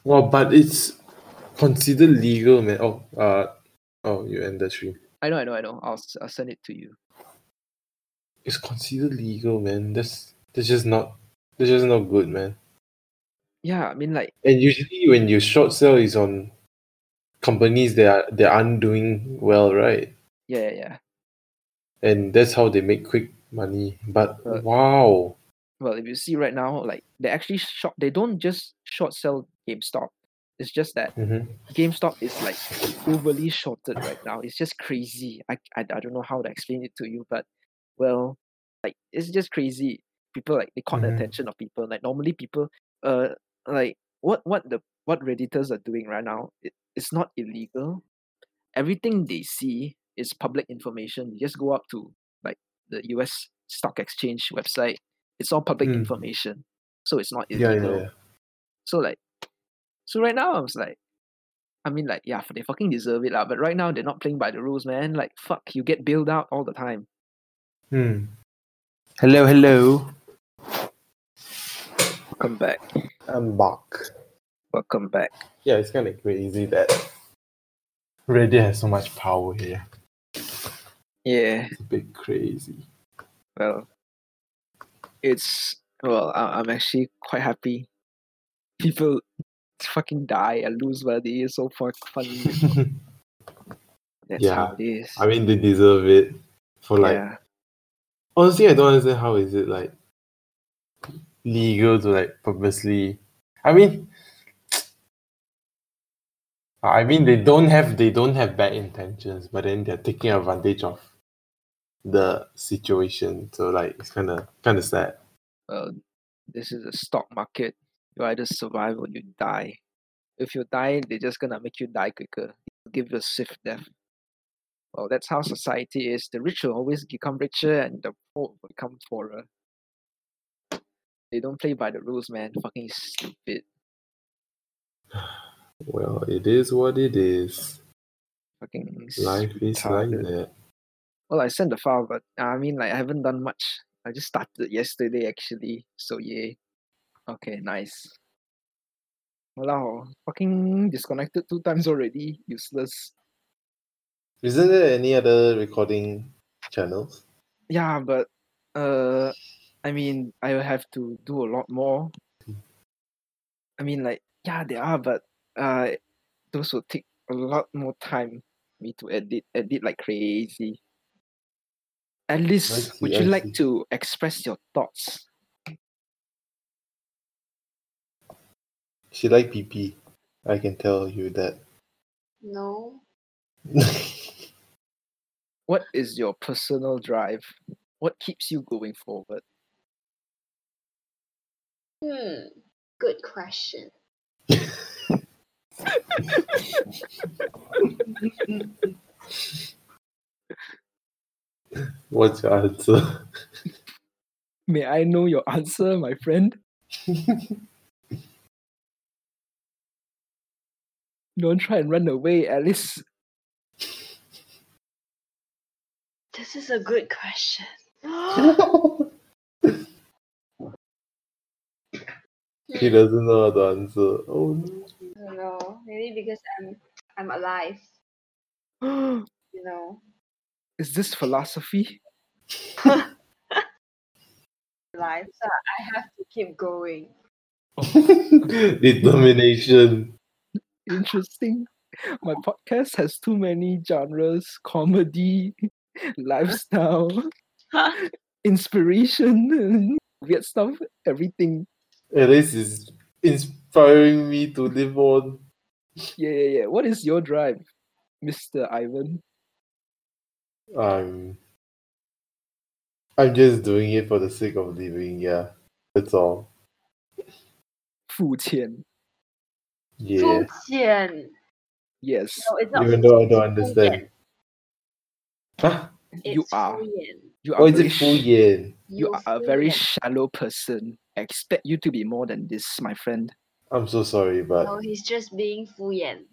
Well, but it's considered legal, man. Oh, uh, oh, you end the stream. I know, I know, I know. I'll I'll send it to you. It's considered legal, man. That's that's just not that's just not good, man. Yeah, I mean, like And usually when you short sell is on companies that are that aren't doing well, right? yeah, yeah, yeah. And that's how they make quick money. But Uh, wow. well if you see right now like they actually short they don't just short sell gamestop It's just that Mm-hmm. GameStop is like overly shorted right now. It's just crazy. I, I I don't know how to explain it to you, but well, like it's just crazy. People like they caught the Mhm. attention of people. Like normally people uh like what what the what redditors are doing right now, it, it's not illegal. Everything they see is public information. You just go up to like the US stock exchange website. It's all public Mm. information. So it's not Yeah, illegal. yeah, yeah. So like, so right now I was like, I mean like yeah, they fucking deserve it lah. But right now they're not playing by the rules, man. Like fuck, you get bailed out all the time. Hmm. Hello, hello. Welcome back. I'm back. Welcome back. Yeah, it's kind of crazy that Reddit has so much power here. Yeah. It's a bit crazy. Well, it's well. I, I'm actually quite happy. People fucking die and lose money. It's so fuck funny. *laughs* That's how it is. I mean, they deserve it for like. yeah. Honestly, I don't understand how is it like legal to like purposely. I mean, I mean they don't have they don't have bad intentions, but then they're taking advantage of the situation. So like it's kind of kind of sad. Well, this is a stock market. You either survive or you die. If you die, they're just gonna make you die quicker. Give you a swift death. Well, that's how society is. The rich will always become richer and the poor will become poorer. They don't play by the rules, man. Fucking stupid. *sighs* Well, it is what it is. Fucking Life is like that. Well, I sent the file, but I mean, like, I haven't done much. I just started yesterday, actually. So, yeah. Okay, nice. Wow, fucking disconnected two times already. Useless. Isn't there any other recording channels? Yeah, but uh, I mean, I will have to do a lot more. I mean, like, yeah, there are, but uh, those will take a lot more time for me to edit, edit like crazy. At least, see, would you like to express your thoughts? She like PP. I can tell you that. No. *laughs* What is your personal drive? What keeps you going forward? Hmm. Good question. *laughs* What's your answer? May I know your answer, my friend? *laughs* Don't try and run away, Alice. This is a good question. *gasps* He doesn't know how to answer. Oh no. I don't know. Maybe because I'm I'm alive. *gasps* You know. is this philosophy? *laughs* Alive. So I have to keep going. *laughs* Determination. Interesting. My podcast has too many genres comedy, *laughs* lifestyle, inspiration, weird stuff, everything. At least it's inspiring me to live on. Yeah, yeah, yeah. What is your drive, Mr. Ivan? Um, I'm just doing it for the sake of living. Yeah, that's all. Fu Qian. Yeah. Yes. No, it's not Even though I don't understand. Huh? You are. You are is it Fujian? You are a very shallow person. I expect you to be more than this, my friend. I'm so sorry, but no, he's just being Fujian.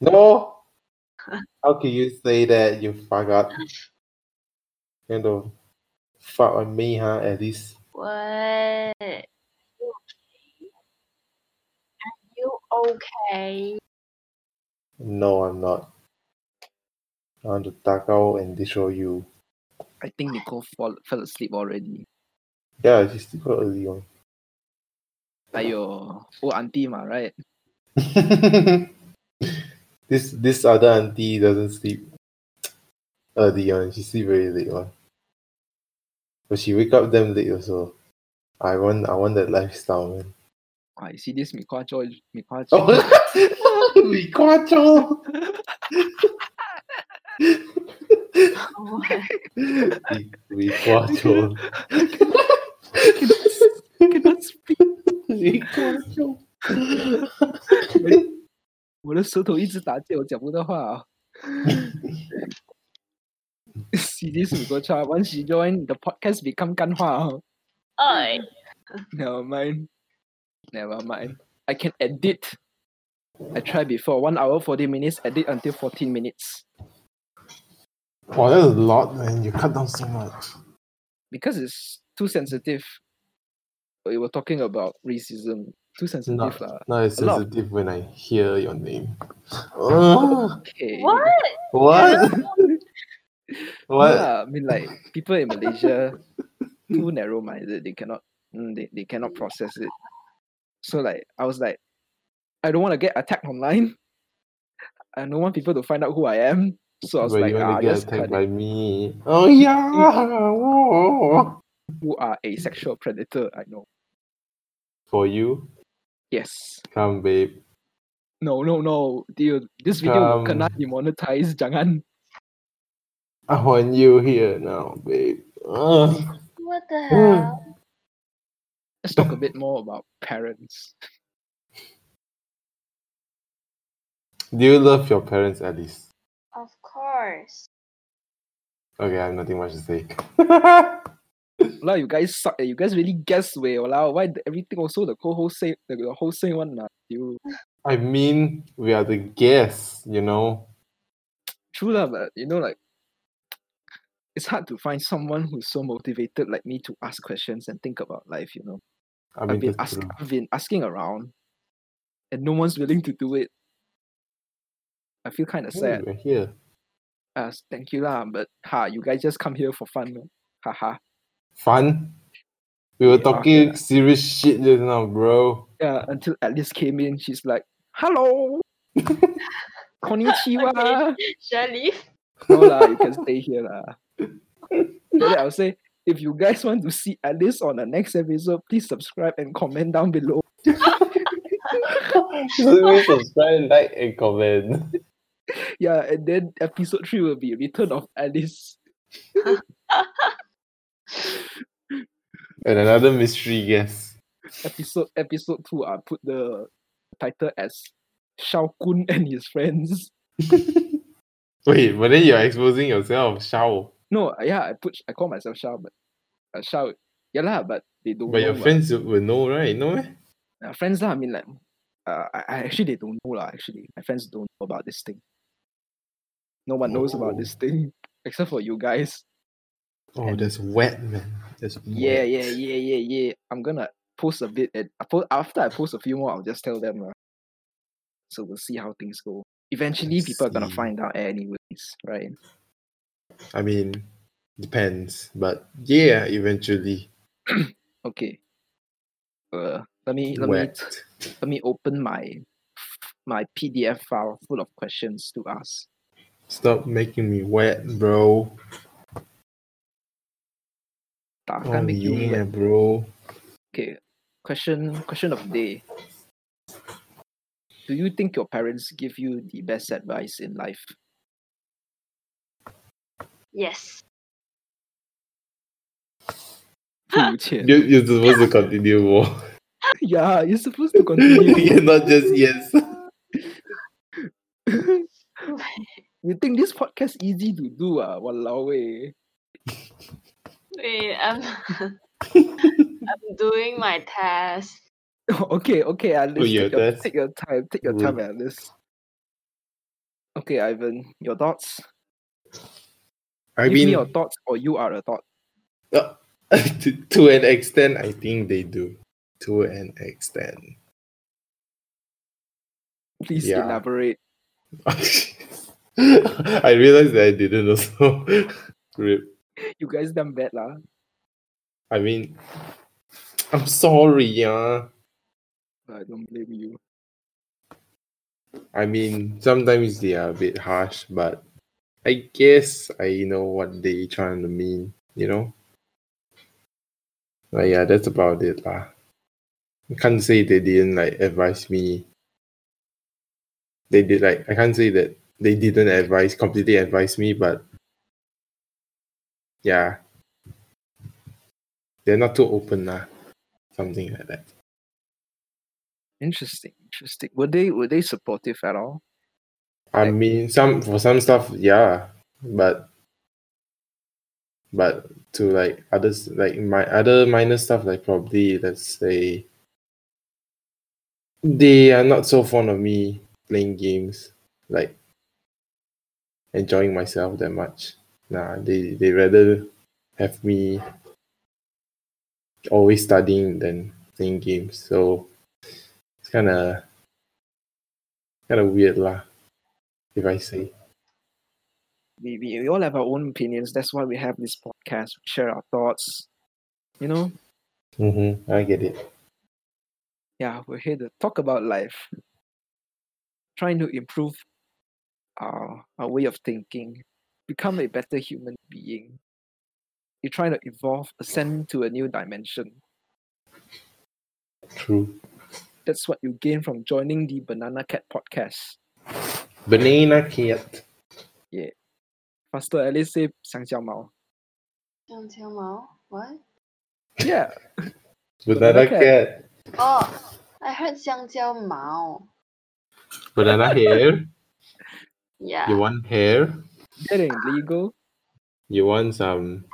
No. *laughs* How can you say that? You fuck up. *laughs* You know, fuck on me, huh? At least. What? Okay? No, I'm not. I want to tag out and destroy you. I think Nicole fall, fell asleep already. Yeah, she's still quite early on. Ayo, oh auntie ma, right? *laughs* this this other auntie doesn't sleep early on. She sleep very late on. But she wake up damn late also. I want I want that lifestyle man. 快 cds 没挂住没挂住 *laughs* 没挂住 *laughs* 没挂住 *laughs* 我的舌头一直打结我讲不到话啊。cds 没挂住啊 once you join the podcast become 干话啊。哎。你好 man Never mind. I can edit. I tried before. One hour, 40 minutes, edit until 14 minutes. Wow, that's a lot, man. You cut down so much. Because it's too sensitive. We were talking about racism. Too sensitive. Not, lah. not as A lot. sensitive when I hear your name. Oh, Okay. What? what? *laughs* what? Yeah, I mean like people in Malaysia too narrow minded. They cannot mm, they, they cannot process it. So like I was like, I don't want to get attacked online. I don't want people to find out who I am. So I was But like, you ah, want get just attacked by me. Oh yeah. Whoa. who are a sexual predator. I know. For you, Yes. come babe. No, no, no. Dude, this video will kena Come. demonetized. Jangan. I want you here now, babe. Ugh. What the hell? Let's talk a *laughs* bit more about parents. Do you love your parents, Alice? Of course. Okay, I have nothing much to say. *laughs* Wow, you guys suck. eh. You guys really guess way. Wow, why the- everything also the co-host say the, the host say one nah. You I mean, we are the guests, you know. true lah, but you know like it's hard to find someone who's so motivated like me to ask questions and think about life. You know, I I've been ask. I've been asking around, and no one's willing to do it. I feel kind of Hey, sad. we're here. Uh, thank you lah, but ha, you guys just come here for fun. no? Haha. Fun. We were Yeah, talking yeah. serious shit just now, bro. Yeah, until Alice came in, she's like, "Hello, *laughs* konnichiwa." Should I leave? no lah, you can stay here lah. Then I'll say, if you guys want to see Alice on the next episode, please subscribe and comment down below. *laughs* Please subscribe, like, and comment. *laughs* Yeah, and then episode three will be Return of Alice. *laughs* And another mystery guest. Episode episode two, I put the title as Shao Kun and his friends. Wait, but then you're exposing yourself, Shao. No, yeah, I put I call myself Shao, but uh, Shao. Yeah lah, but they don't. But know your friends will know, right? No? eh? uh, friends lah. I mean like, uh, I, I actually they don't know lah. Actually, my friends don't know about this thing. No one knows about Oh. this thing *laughs* except for you guys. Oh, And- that's wet, man. That's Yeah, wet. yeah, yeah, yeah, yeah. I'm gonna post a bit, and after I post a few more, I'll just tell them. lah. So we'll see how things go. Eventually, people are gonna find out anyways, right? I mean, depends. But yeah, eventually. *clears throat* Okay. Uh, let me let me let me open my my PDF file full of questions to ask. Stop making me wet, bro. Oh akan make you yeah, wet. bro. Okay. Question question of the day. Do you think your parents give you the best advice in life? Yes. *laughs* You, you're supposed to continue more. *laughs* yeah, you're supposed to continue. *laughs* you're not just yes. you think this podcast easy to do ah? Walao eh. Wait, I'm I'm doing my test. okay, okay, Alice. your take, your, test. take your time. Take your time, Alice. Okay, Ivan, your thoughts? I Give me mean, your thoughts, or you are a thought. Uh, *laughs* to, to an extent, I think they do. To an extent. Please Yeah. elaborate. *laughs* I realized that I didn't also. *laughs* Rip. You guys done bad lah. I mean, I'm sorry, yeah. I don't blame you. I mean, sometimes they are a bit harsh, but I guess I know what they trying to mean, you know? But yeah, that's about it lah. I can't say they didn't like advise me. They did like I can't say that they didn't advise completely advise me, but yeah, they're not too open lah. Something like that. Interesting, interesting. Were they were they supportive at all? I mean, some for some stuff, yeah, but but to like others, like my other minor stuff, like probably let's say they are not so fond of me playing games, like enjoying myself that much. Nah, they they rather have me always studying than playing games. So it's kind of kind of weird lah if I say. We, we, we all have our own opinions. That's why we have this podcast. We share our thoughts. You know, Mm-hmm. I get it. yeah, we're here to talk about life, trying to improve our, our way of thinking, become a better human being. You're trying to evolve, ascend to a new dimension. True. That's what you gain from joining the Banana Cat podcast. Banana cat. Faster, at least say 香蕉猫. 香蕉毛 what Yeah, *laughs* Banana Banana cat. cat. oh I heard 香蕉毛 Banana hair. yeah You want hair? that ain't legal. You want some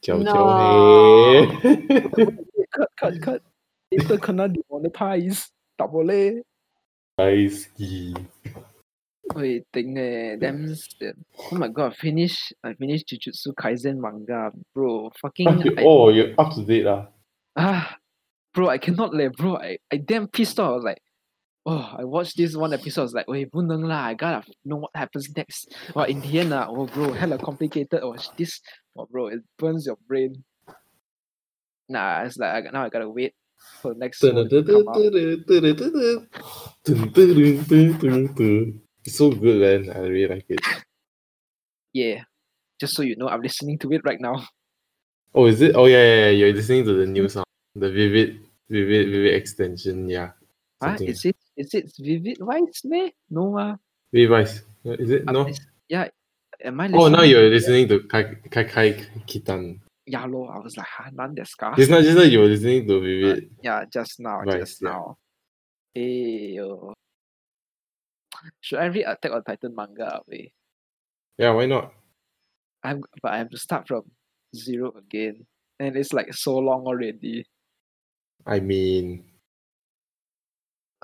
脚脚 No. hair? Cut, cut, cut. Later kena demonetize. Tak boleh. I Wait, eh, damn sian. Oh my god, finish I finished Jujutsu Kaisen manga, bro. Fucking I, Oh, you're up to date lah. ah, bro, I cannot let bro. I, I damn pissed off. I was like, oh, I watched this one episode. I was like, wait, 不能 lah. I gotta know what happens next. Well, in the end, ah, oh, bro, hella complicated. Oh, sh- this, oh, bro, it burns your brain. Nah, it's like I, now I gotta wait for the next one to come out. It's so good, man. I really like it. Yeah, just so you know, I'm listening to it right now. Oh, is it? Oh, yeah, yeah, yeah. You're listening to the new song, the Vivid, Vivid, Vivid extension. Yeah. Ah, is it? Is it Vivid Vice, me? No, ah. Vivid Vice. Is it? No. lis- yeah. Am I Oh, now you're listening to Kai Kai, Kai Kitan. Yeah, lor. I was like, huh, none desu ka? Just now, just now you were listening to Vivid. Yeah, just now, Vice, just yeah. now. Hey, yo. *laughs* Should I read Attack on Titan manga? Wait, Yeah, why not? I'm but I have to start from zero again, and it's like so long already. I mean,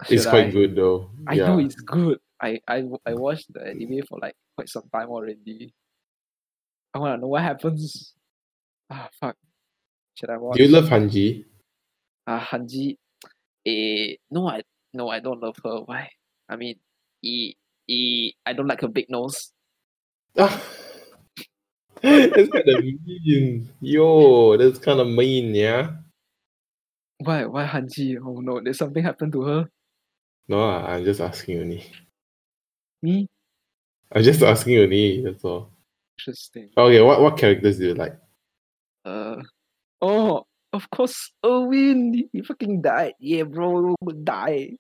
it's quite I? good though. I yeah. know it's good. I I I watched the anime for like quite some time already. I wanna know what happens. Ah, fuck. Should I watch? Do you love Hanji? uh, Hanji, eh, no, I no, I don't love her. Why? I mean, e, e, I don't like her big nose. *laughs* that's kind of mean. Yo, that's kind of mean, yeah. Why? Why Hanji? Oh no, did something happen to her? No, ah, I'm just asking only. Me? I'm just asking only. That's all. Interesting. Okay, what what characters do you like? Uh, oh, of course, Erwin. He fucking died. Yeah, bro, die.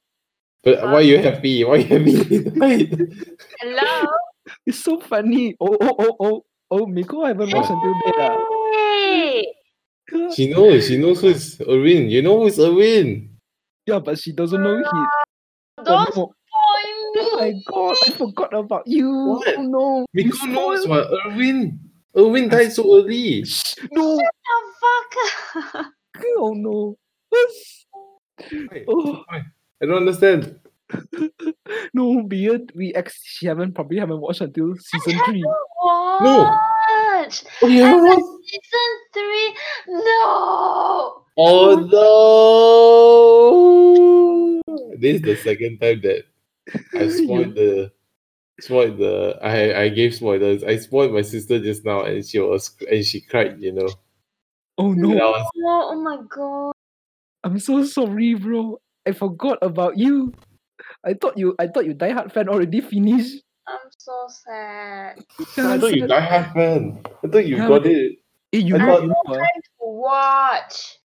But why you happy? Why you happy? *laughs* hello It's so funny. Oh, oh, oh, oh, oh. Miko haven't watched until then. hey ah. she knows. She knows who's Erwin. You know who's Erwin. Yeah, but she doesn't know he. Oh, don't no. spoil Oh my god, I forgot about you. What? Oh no. you Miko knows what Erwin. Erwin died so early. Shh, No. the fuck *laughs* Oh no. Wait, Oh I don't understand. *laughs* no, beard. We ex she haven't probably haven't watched until season three. watch Oh, you haven't watched- season three no Oh no! This is the second time that I *laughs* spoiled the spoiled the I I gave spoilers. I spoiled my sister just now and she was and she cried, you know. Oh no. Was oh, oh my god I'm so sorry, bro. I forgot about you. I thought you I thought you Die Hard fan already finished. I'm so sad I thought you die hard fan. I thought you Yeah, got it. Eh, you I know, thought- you know, ah, to watch